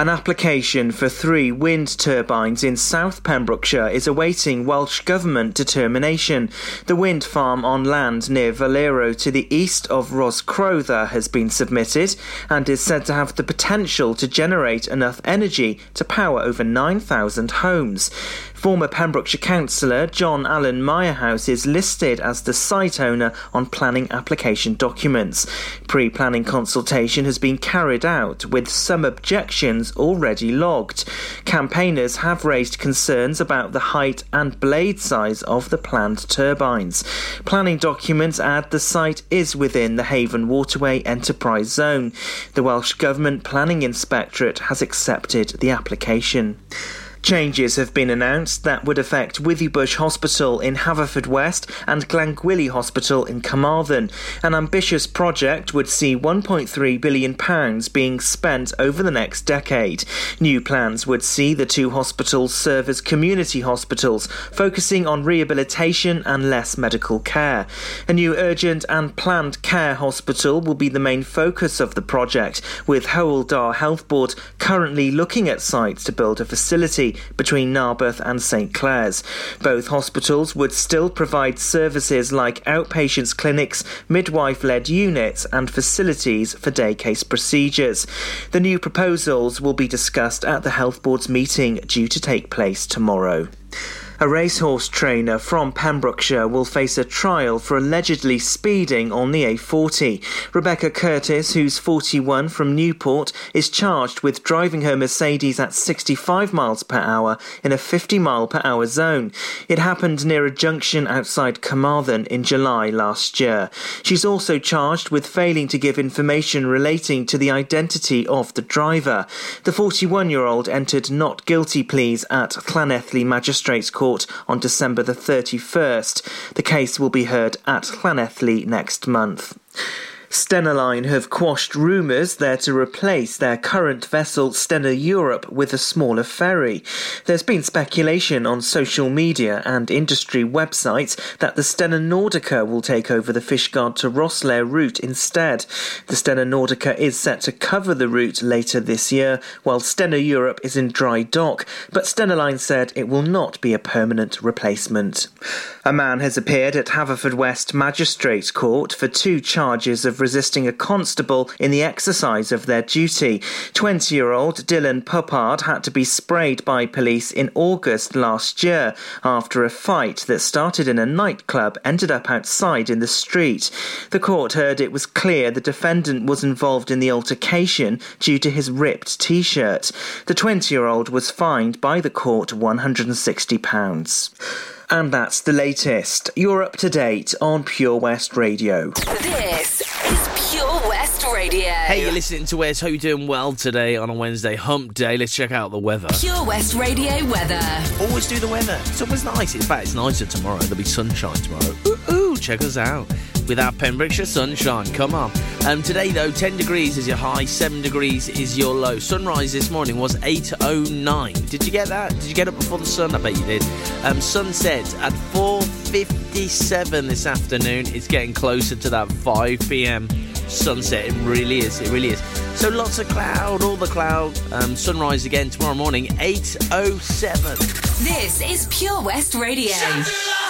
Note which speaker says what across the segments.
Speaker 1: An application for three wind turbines in South Pembrokeshire is awaiting Welsh Government determination. The wind farm on land near Valero to the east of Roscrowther has been submitted and is said to have the potential to generate enough energy to power over 9,000 homes. Former Pembrokeshire councillor John Allen Mirehouse is listed as the site owner on planning application documents. Pre planning consultation has been carried out with some objections already logged. Campaigners have raised concerns about the height and blade size of the planned turbines. Planning documents add the site is within the Haven Waterway Enterprise Zone. The Welsh Government Planning Inspectorate has accepted the application. Changes have been announced that would affect Withybush Hospital in Haverfordwest and Glangwili Hospital in Carmarthen. An ambitious project would see £1.3 billion being spent over the next decade. New plans would see the two hospitals serve as community hospitals, focusing on rehabilitation and less medical care. A new urgent and planned care hospital will be the main focus of the project, with Hywel Dda Health Board currently looking at sites to build a facility between Narberth and St Clears. Both hospitals would still provide services like outpatients clinics, midwife led units, and facilities for day case procedures. The new proposals will be discussed at the Health Board's meeting due to take place tomorrow. A racehorse trainer from Pembrokeshire will face a trial for allegedly speeding on the A40. Rebecca Curtis, who's 41 from Newport, is charged with driving her Mercedes at 65 miles per hour in a 50 mile per hour zone. It happened near a junction outside Carmarthen in July last year. She's also charged with failing to give information relating to the identity of the driver. The 41 year old entered not guilty pleas at Llanelli Magistrates Court Court on December the 31st. The case will be heard at Llanelli next month. Stena have quashed rumours they're to replace their current vessel Stena Europe with a smaller ferry. There's been speculation on social media and industry websites that the Stena Nordica will take over the Fishguard to Rosslare route instead. The Stena Nordica is set to cover the route later this year, while Stena Europe is in dry dock, but Stena Line said it will not be a permanent replacement. A man has appeared at Haverfordwest Magistrates Court for two charges of resisting a constable in the exercise of their duty. 20 year old Dylan Puppard had to be sprayed by police in August last year after a fight that started in a nightclub ended up outside in the street. The court heard it was clear the defendant was involved in the altercation due to his ripped t shirt. The 20 year old was fined by the court £160. And that's the latest. You're up to date on Pure West Radio.
Speaker 2: This is Pure West Radio.
Speaker 3: Hey, you're listening to Wes. Hope you're doing well today on a Wednesday hump day. Let's check out the weather.
Speaker 2: Pure West Radio weather.
Speaker 3: Always do the weather. It's always nice. In fact, it's nicer tomorrow. There'll be sunshine tomorrow. Ooh, ooh check us out with our Pembrokeshire sunshine. Come on. Um, today, though, 10 degrees is your high, 7 degrees is your low. Sunrise this morning was 8.09. Did you get that? Did you get up before the sun? I bet you did. Um, sunset at 4.57 this afternoon. It's getting closer to that 5 p.m. sunset. It really is. It really is. So lots of cloud, all the cloud. Um, sunrise again tomorrow morning, 8.07.
Speaker 2: This is Pure West Radio. Radio.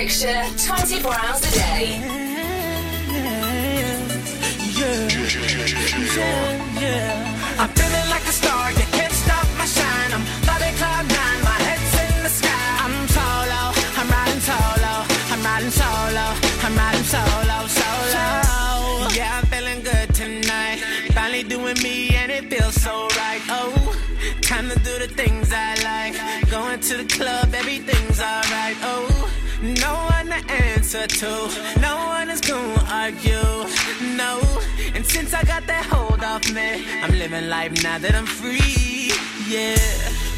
Speaker 2: Pembrokeshire, 24 hours a day.
Speaker 4: To, no one is gonna argue. No, and since I got that hold off me, I'm living life now that I'm free. Yeah,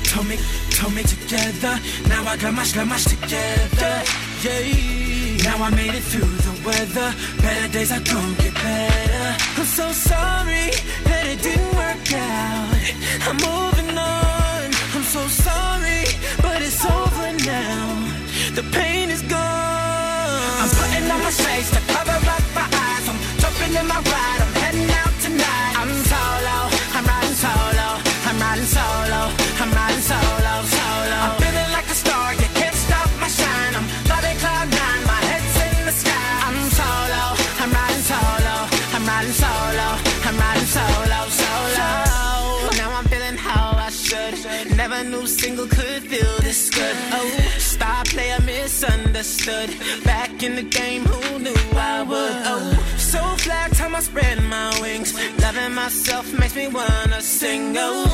Speaker 4: told me, told me together. Now I got my much together. Yeah, now I made it through the weather. Better days are gonna get better. I'm so sorry that it didn't work out. I'm moving on. I'm so sorry, but it's over now. The pain is gone. On my shades to cover up my eyes. I'm jumping in my ride. Misunderstood. Back in the game, who knew I would? Oh, so fly time I spread my wings. Loving myself makes me wanna sing. Oh,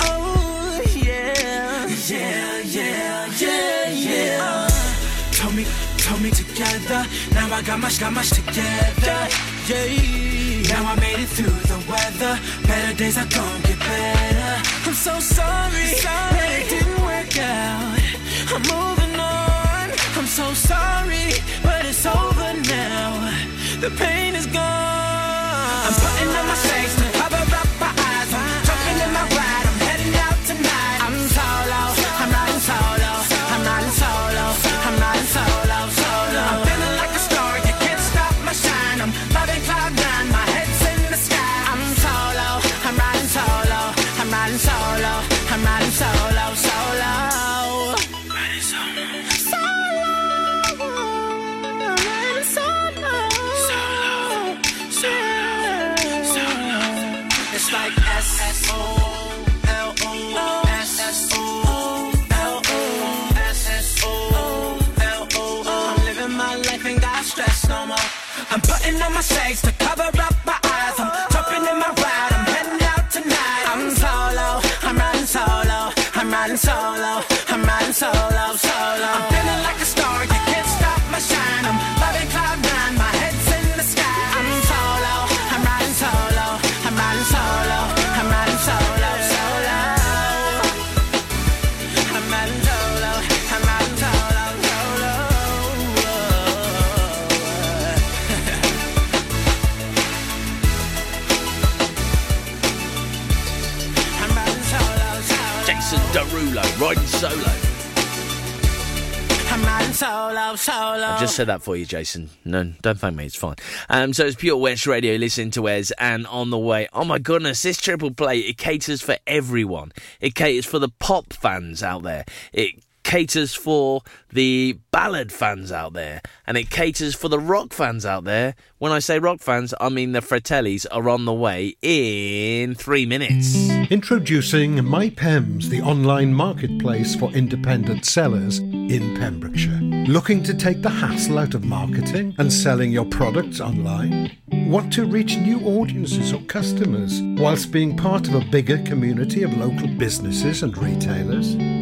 Speaker 4: oh, yeah, yeah, yeah, yeah, yeah. Uh, Told me, told me together. Now I got much, got much together. Yeah. Now I made it through the weather. Better days are gonna get better. I'm so sorry, sorry. that it didn't work out. I'm. I'm so sorry, but it's over now. The pain is gone. On my shades to cover up
Speaker 3: Derulo riding solo.
Speaker 4: Solo. Solo.
Speaker 3: I've just said that for you, Jason. No, don't thank me. It's fine. Um, so it's Pure West Radio. Listen to Wes and on the way. Oh my goodness, this triple play it caters for everyone. It caters for the pop fans out there. It caters for the ballad fans out there, and it caters for the rock fans out there. When I say rock fans, I mean the Fratellis are on the way in three minutes.
Speaker 5: Introducing MyPems, the online marketplace for independent sellers in Pembrokeshire. Looking to take the hassle out of marketing and selling your products online? Want to reach new audiences or customers whilst being part of a bigger community of local businesses and retailers?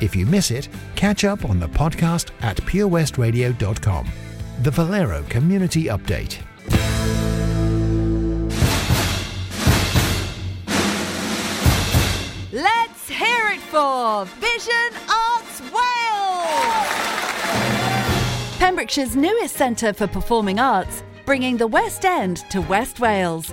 Speaker 6: If you miss it, catch up on the podcast at purewestradio.com. The Valero Community Update.
Speaker 7: Let's hear it for Vision Arts Wales! Pembrokeshire's newest centre for performing arts, bringing the West End to West Wales,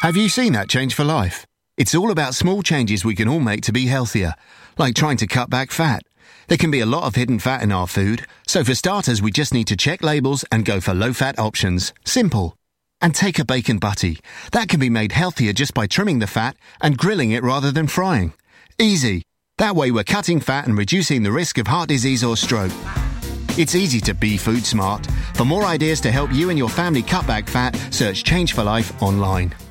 Speaker 8: Have you seen that change for life? It's all about small changes we can all make to be healthier, like trying to cut back fat. There can be a lot of hidden fat in our food, so for starters, we just need to check labels and go for low fat options. Simple. And take a bacon butty. That can be made healthier just by trimming the fat and grilling it rather than frying. Easy. That way, we're cutting fat and reducing the risk of heart disease or stroke. It's easy to be food smart. For more ideas to help you and your family cut back fat, search Change for Life online.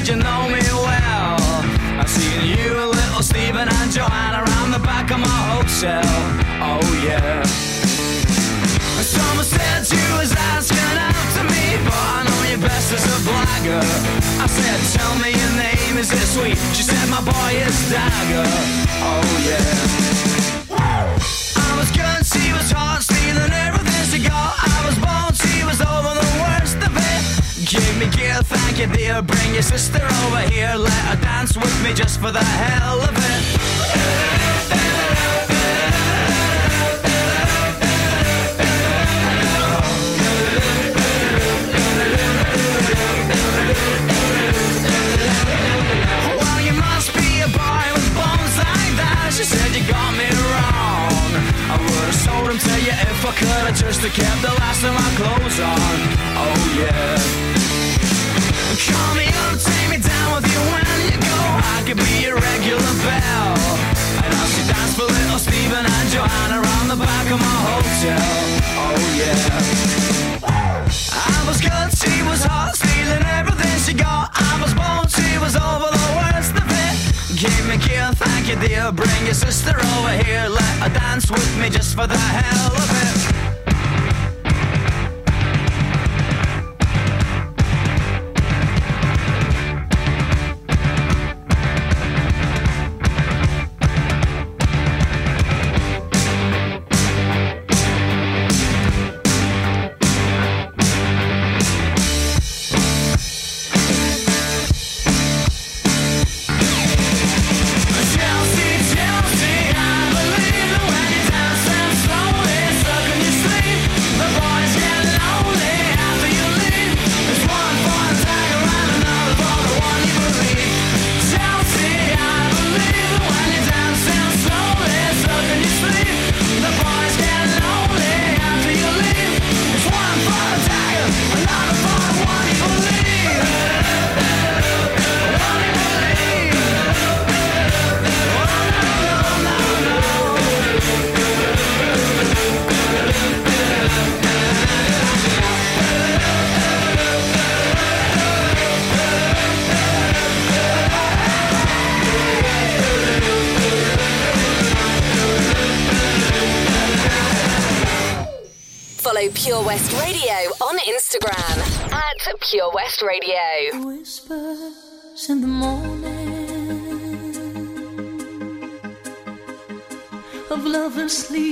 Speaker 9: Said you know me well. I've seen you and little Stephen and Joanna around the back of my hotel. Oh yeah. Someone said you was asking after me, but I know you best as a blagger. I said, tell me your name, is it sweet? She said, my boy is Dagger. Oh yeah. I was good, she was hot, stealing everything she got. I was born, she was over Give me gear, thank you dear. Bring your sister over here, let her dance with me just for the hell of it. It just to keep the last of my clothes on. Oh yeah. Call me up, take me down with you when you go. I could be your regular belle. And I'll see dance for little Stephen and Joanna around the back of my hotel. Oh yeah. I was good, she was hot, stealing everything she got. I was bold, she was over the it. Give me kill, thank you dear. Bring your sister over here, let her dance with me just for the hell of it.
Speaker 2: Radio.
Speaker 10: Whispers in the morning of lovers sleeping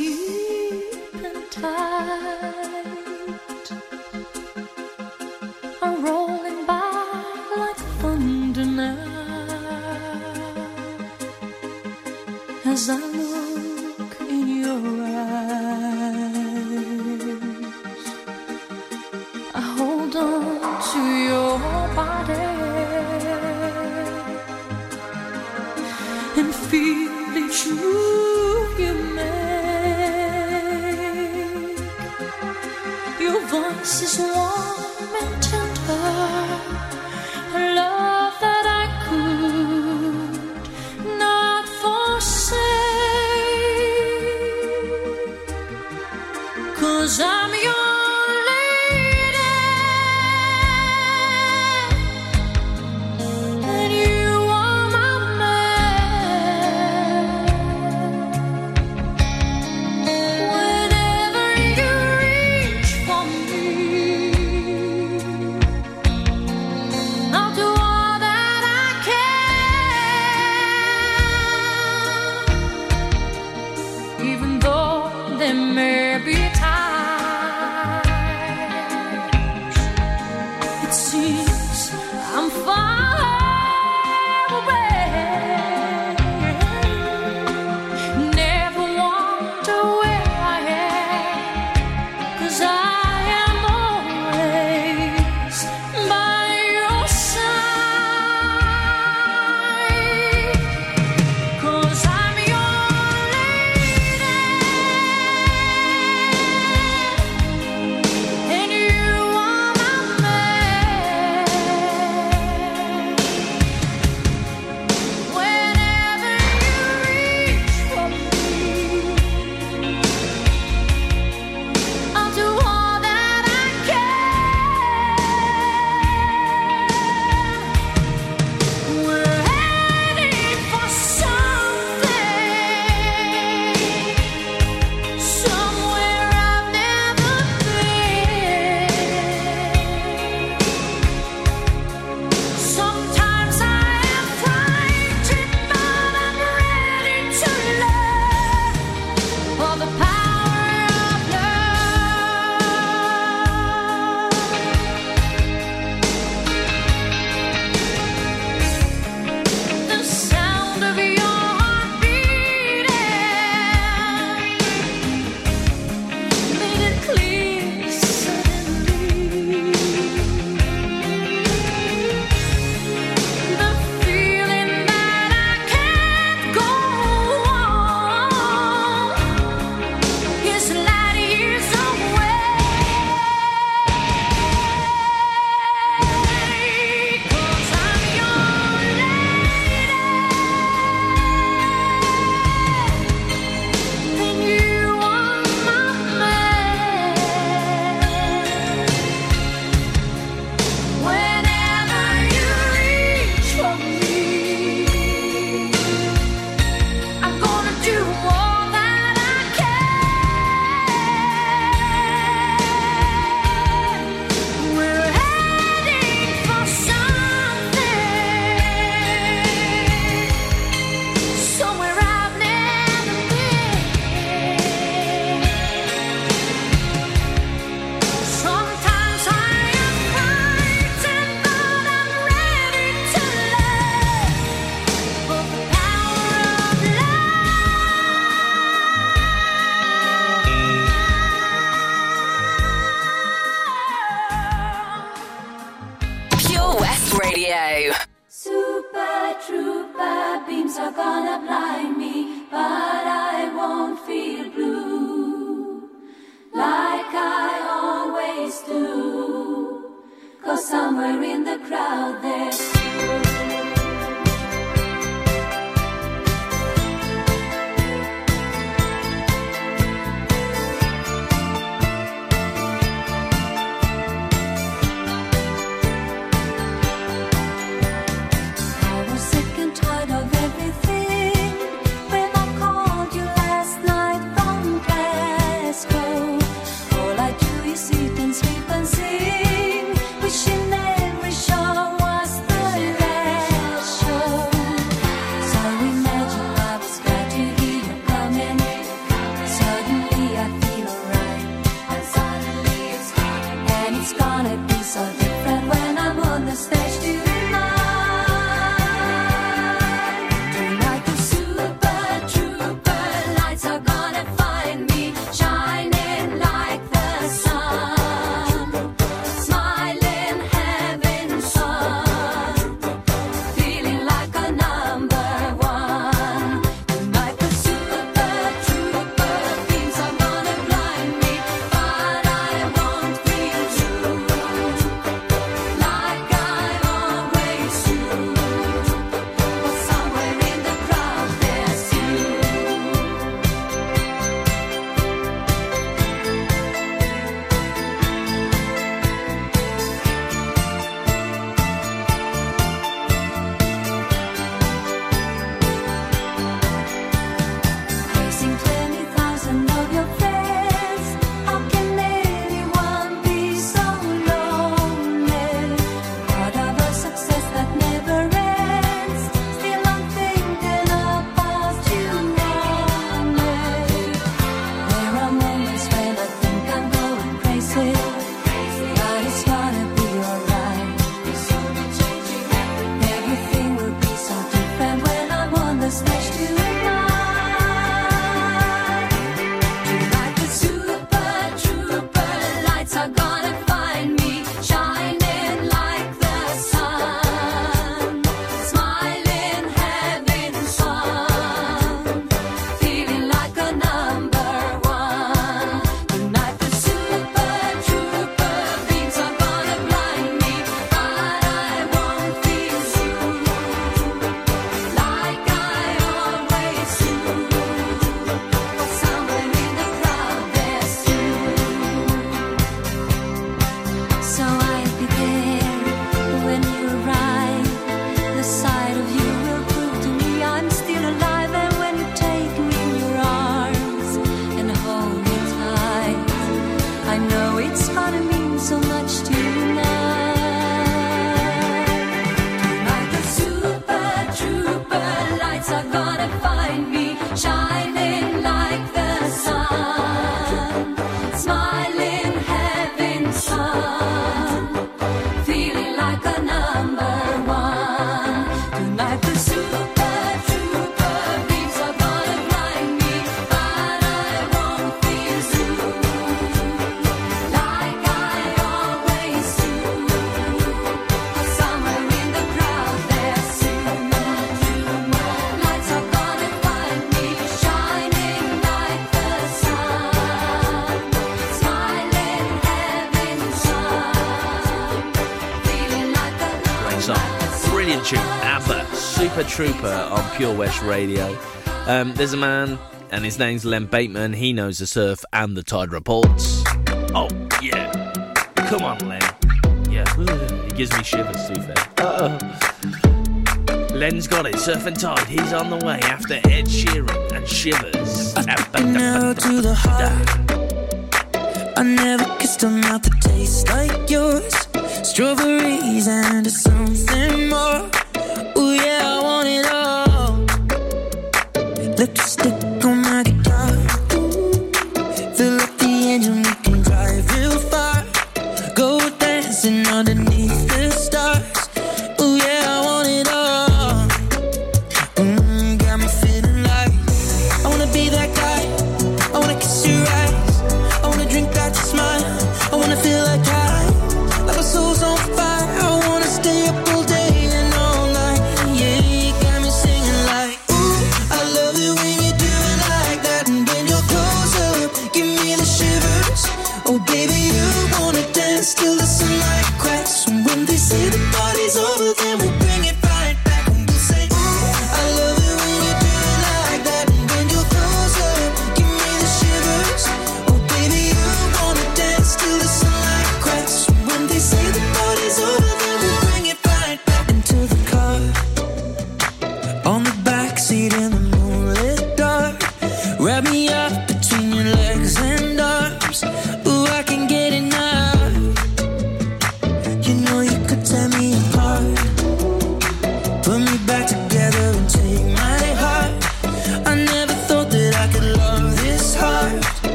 Speaker 11: Trooper on
Speaker 3: Pure West Radio. Um, there's a man, and his name's Len Bateman. He knows the surf and the tide reports. Oh, yeah. Come on, Len. Yeah, he gives me shivers, too be fair. Uh-oh. Len's got it. Surf and tide. He's on the way after Ed Sheeran and Shivers.
Speaker 9: Now to the heart. I never kissed a mouth that tastes like yours. Strawberries and something more.
Speaker 12: Oh yeah.
Speaker 9: stick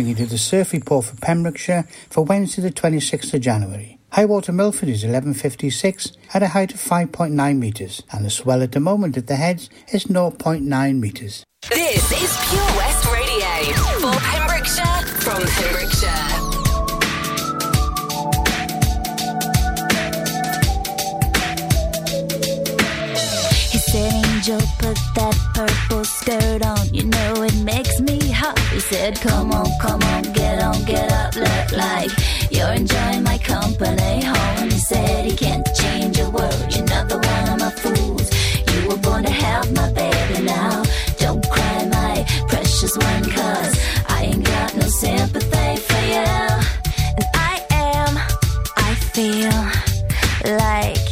Speaker 9: bringing you the surf report for Pembrokeshire for Wednesday the 26th of January. High water Milford is 11.56 at a height of 5.9 metres and the swell at the moment at the heads is 0.9 metres.
Speaker 2: This is Pure West Radio for Pembrokeshire from Pembrokeshire.
Speaker 13: He Angel, put that Come on, come on, get on, get up, look like you're enjoying my company. Homie said he can't change a word. You're not the one of my fools. You were born to have my baby now. Don't cry, my precious one, cause I ain't got no sympathy for you. And I am, I feel like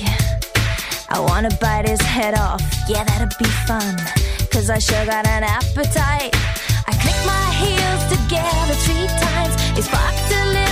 Speaker 13: I wanna bite his head off. Yeah, that'd be fun. Cause I sure got an appetite together three times. It's fucked a little.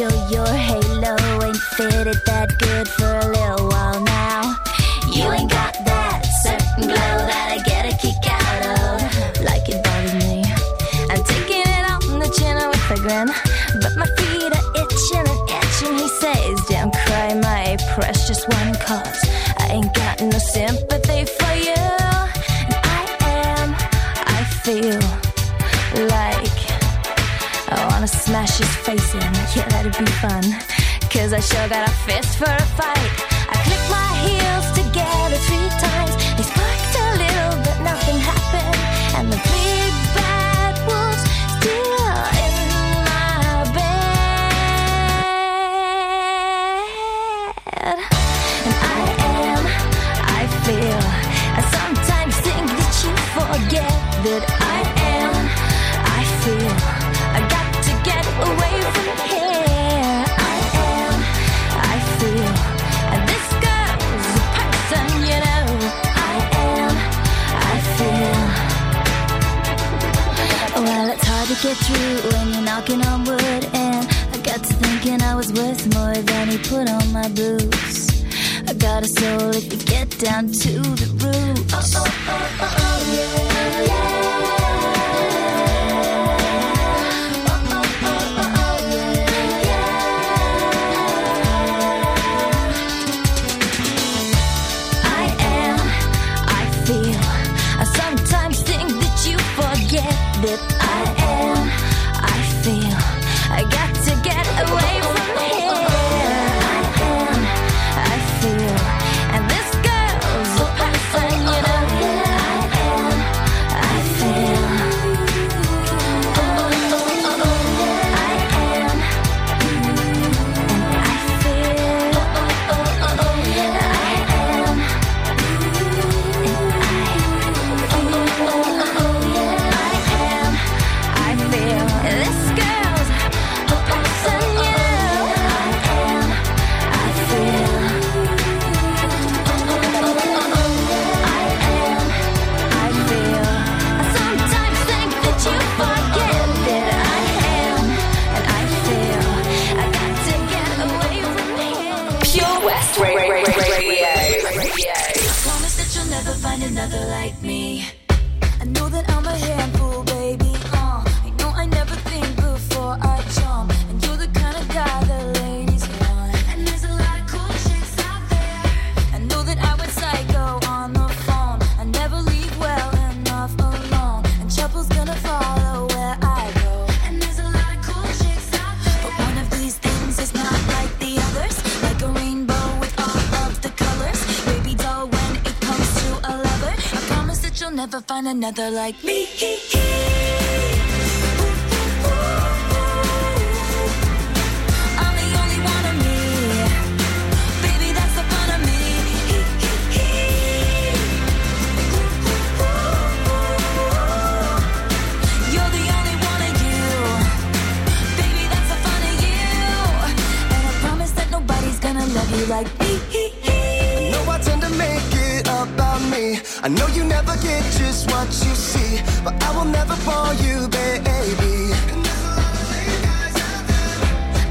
Speaker 13: angel, your halo ain't fitted that good for fun. Cause I sure got a fist for a fight. Promise that you'll never find another like me. I know that I'm a handful, baby. Uh, I know I never think before I jump. Never find another like me. I'm the only one of me. Baby, that's the fun of me. You're the only one of you. Baby, that's the fun of you. And I promise that nobody's gonna love you like
Speaker 14: I know you never get just what you see, but I will never fall you, baby.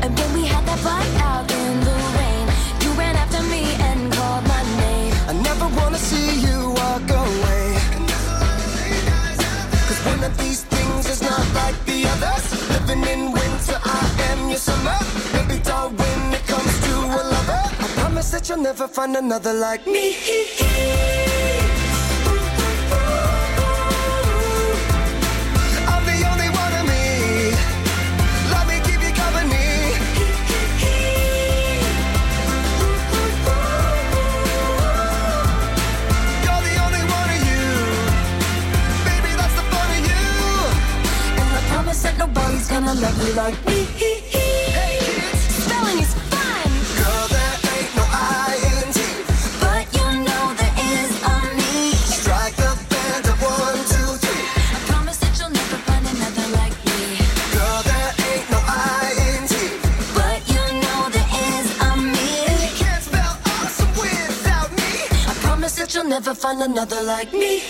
Speaker 13: And when we had that fight out in the rain, you ran after me and called my name.
Speaker 14: I never wanna see you walk away. Cause one of these things is not like the others. Living in winter, I am your summer. Baby doll, when it comes to a lover, I promise that you'll never find another like me.
Speaker 13: nobody's gonna love you like me.
Speaker 14: Hey kids,
Speaker 13: Spelling is fun,
Speaker 14: girl, there ain't no I in T.
Speaker 13: but you know there is a me.
Speaker 14: Strike the band of one, two, three.
Speaker 13: I promise that you'll never find another like me.
Speaker 14: Girl, there ain't no I in T.
Speaker 13: But you know there is a me.
Speaker 14: Can't spell awesome without me.
Speaker 13: I promise that you'll never find another like me.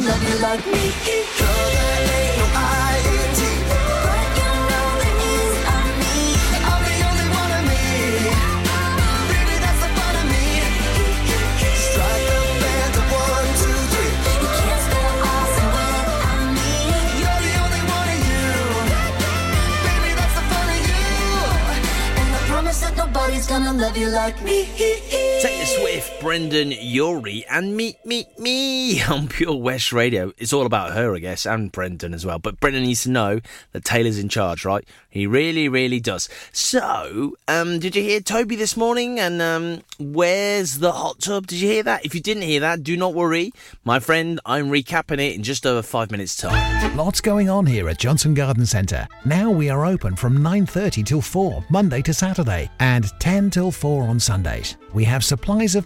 Speaker 13: Gonna love you like me.
Speaker 14: No.
Speaker 13: But you me.
Speaker 14: I'm the only one of me. Baby, that's the fun of me. Strike one, two, three.
Speaker 13: You can't
Speaker 14: the only one of you. Baby, that's the fun of you.
Speaker 13: And I promise that nobody's gonna love you like me.
Speaker 3: Taylor Swift, Brendon Urie, and me, me, me on Pure West Radio. It's all about her, I guess, and Brendon as well. But Brendon needs to know that Taylor's in charge, right? He really, really does. So, um, did you hear Toby this morning? And um, where's the hot tub? Did you hear that? If you didn't hear that, do not worry, my friend. I'm recapping it in just over five minutes' time.
Speaker 6: Lots going on here at Johnston Garden Centre. Now we are open from 9:30 till 4 Monday to Saturday and 10 till 4 on Sundays. We have supplies of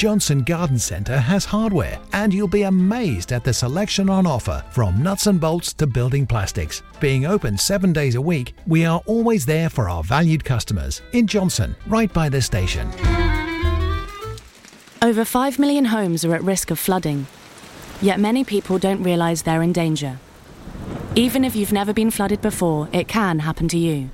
Speaker 6: Johnston Garden Centre has hardware, and you'll be amazed at the selection on offer from nuts and bolts to building plastics. Being open seven days a week, we are always there for our valued customers in Johnston, right by the station.
Speaker 15: Over 5 million homes are at risk of flooding, yet many people don't realise they're in danger. Even if you've never been flooded before, it can happen to you.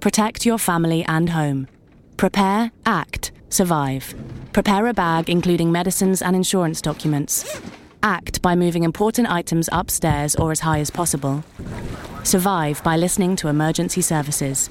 Speaker 15: Protect your family and home. Prepare, act, survive. Prepare a bag including medicines and insurance documents. Act by moving important items upstairs or as high as possible. Survive by listening to emergency services.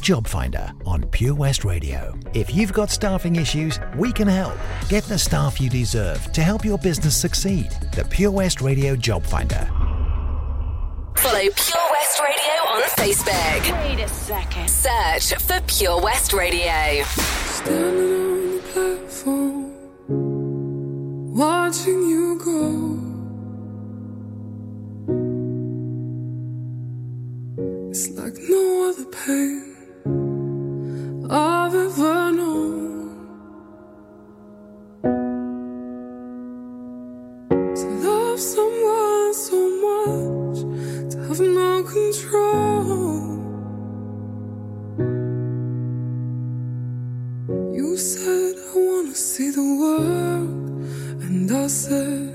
Speaker 6: Job Finder on Pure West Radio. If you've got staffing issues, we can help. Get the staff you deserve to help your business succeed. The Pure West Radio Job Finder.
Speaker 2: Follow Pure West Radio on Facebook.
Speaker 16: Wait a second.
Speaker 2: Search for Pure West Radio.
Speaker 17: Standing on the platform, watching you go. It's like no other pain I've ever known. To love someone so much, to have no control. You said I wanna see the world, and I said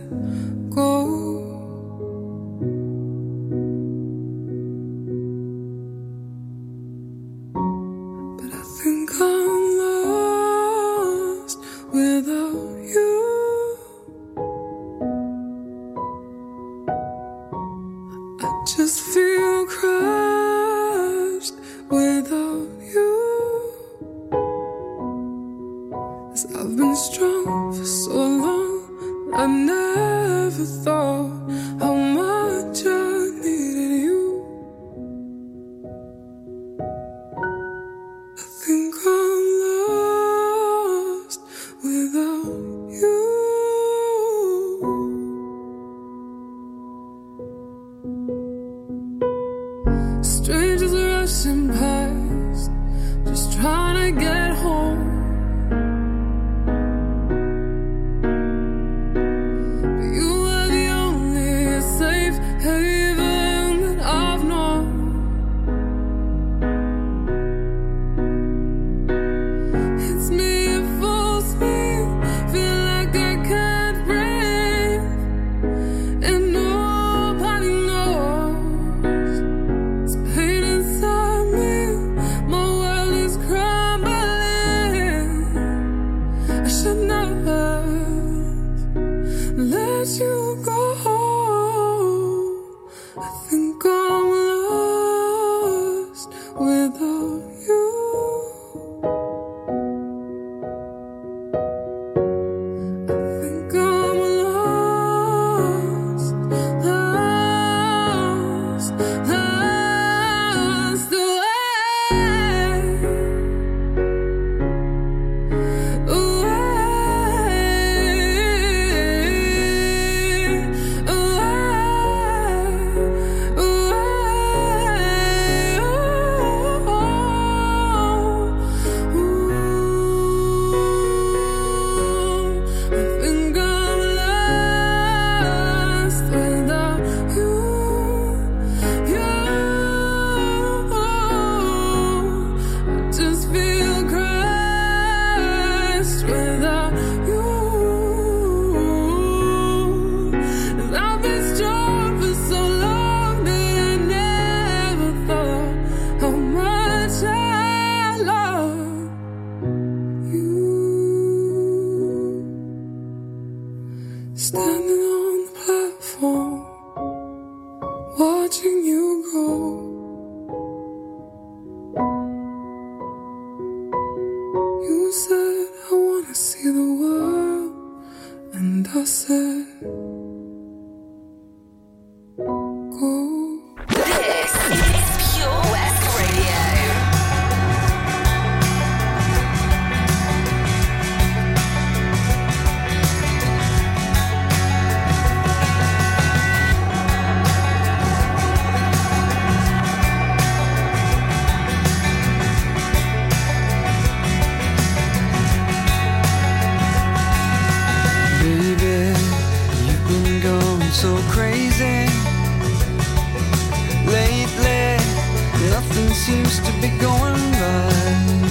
Speaker 9: seems to be going right.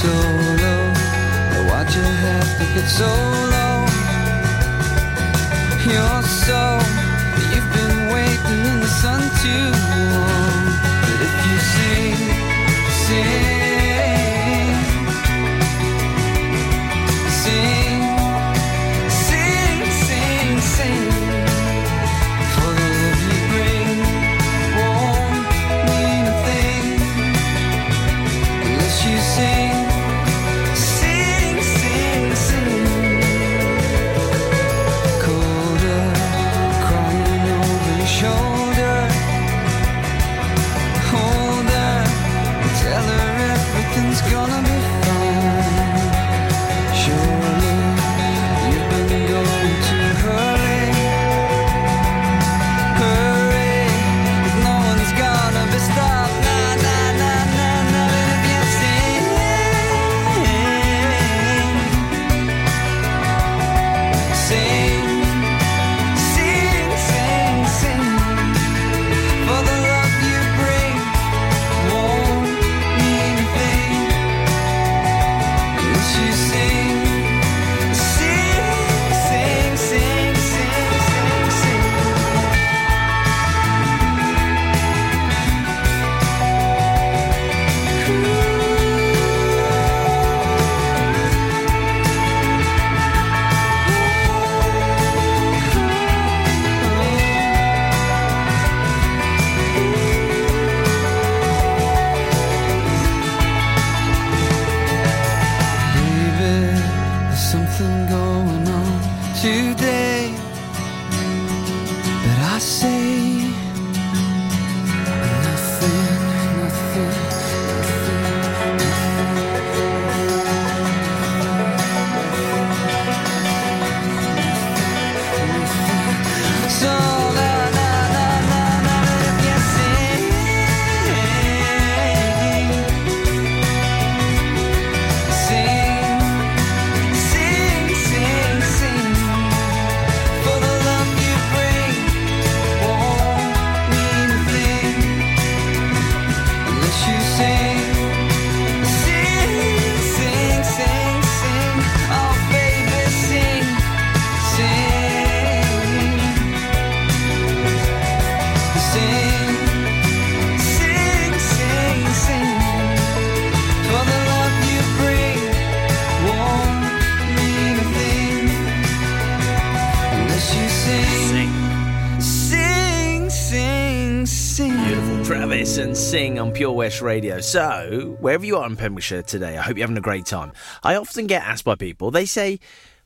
Speaker 9: So low, why'd you have to get so low? You're so, you've been waiting in the sun too long. But if you sing, sing, today. But I say
Speaker 3: And Sing on Pure West Radio. So, wherever you are in Pembrokeshire today, I hope you're having a great time. I often get asked by people, they say,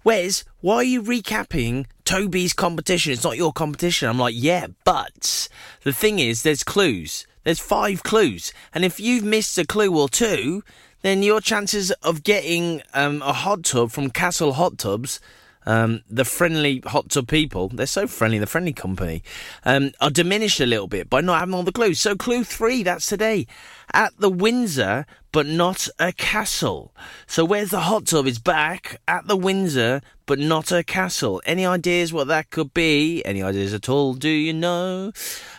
Speaker 3: Wes, why are you recapping Toby's competition? It's not your competition. I'm like, yeah, but the thing is, there's clues. There's five clues. And if you've missed a clue or two, then your chances of getting um, a hot tub from Castle Hot Tubs um, the friendly hot tub people, they're so friendly, the friendly company, um, are diminished a little bit by not having all the clues. So, clue three, that's today. At the Windsor, but not a castle. So, where's the hot tub? Is back at the Windsor, but not a castle. Any ideas what that could be? Any ideas at all? Do you know?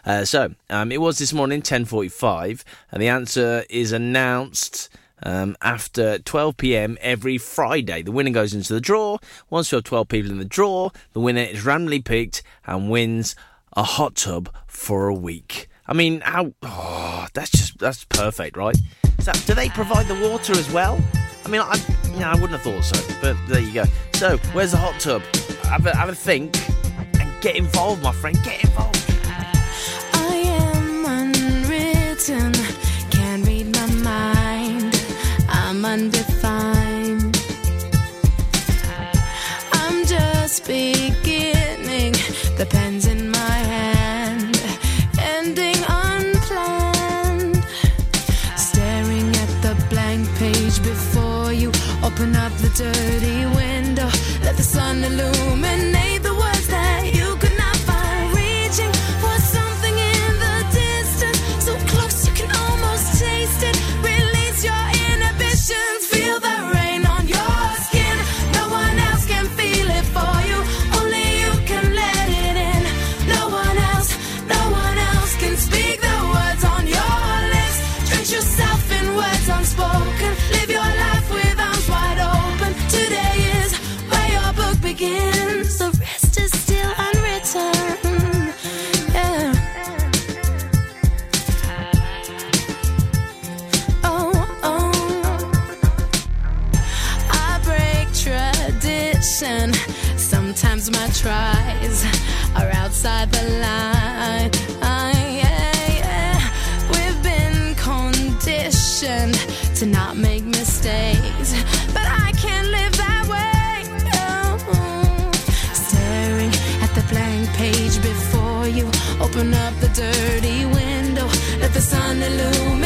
Speaker 3: Uh, so, um, it was this morning, 10.45, and the answer is announced um, after 12 p.m. every Friday. The winner goes into the draw. Once you have 12 people in the draw, the winner is randomly picked and wins a hot tub for a week. I mean, how? Oh, that's just that's perfect, right? So, do they provide the water as well? I mean, I you I wouldn't have thought so, but there you go. So, where's the hot tub? Have a, have a think and get involved, my friend. Get involved.
Speaker 18: I'm undefined. I'm just beginning. The pen's in my hand, ending unplanned. Staring at the blank page before you. Open up the dirty window, let the sun illuminate. tries are outside the line. Yeah, yeah. We've been conditioned to not make mistakes, but I can't live that way. No.
Speaker 4: Staring at the blank page before you, open up the dirty window, let the sun illuminate.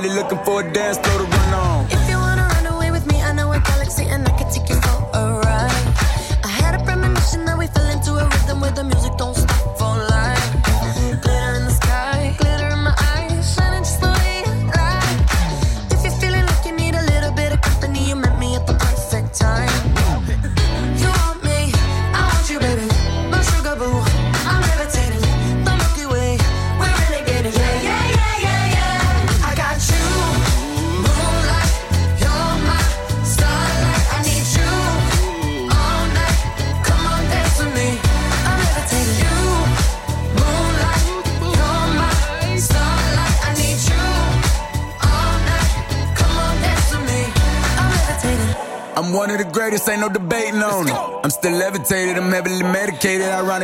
Speaker 19: Probably looking for a dance.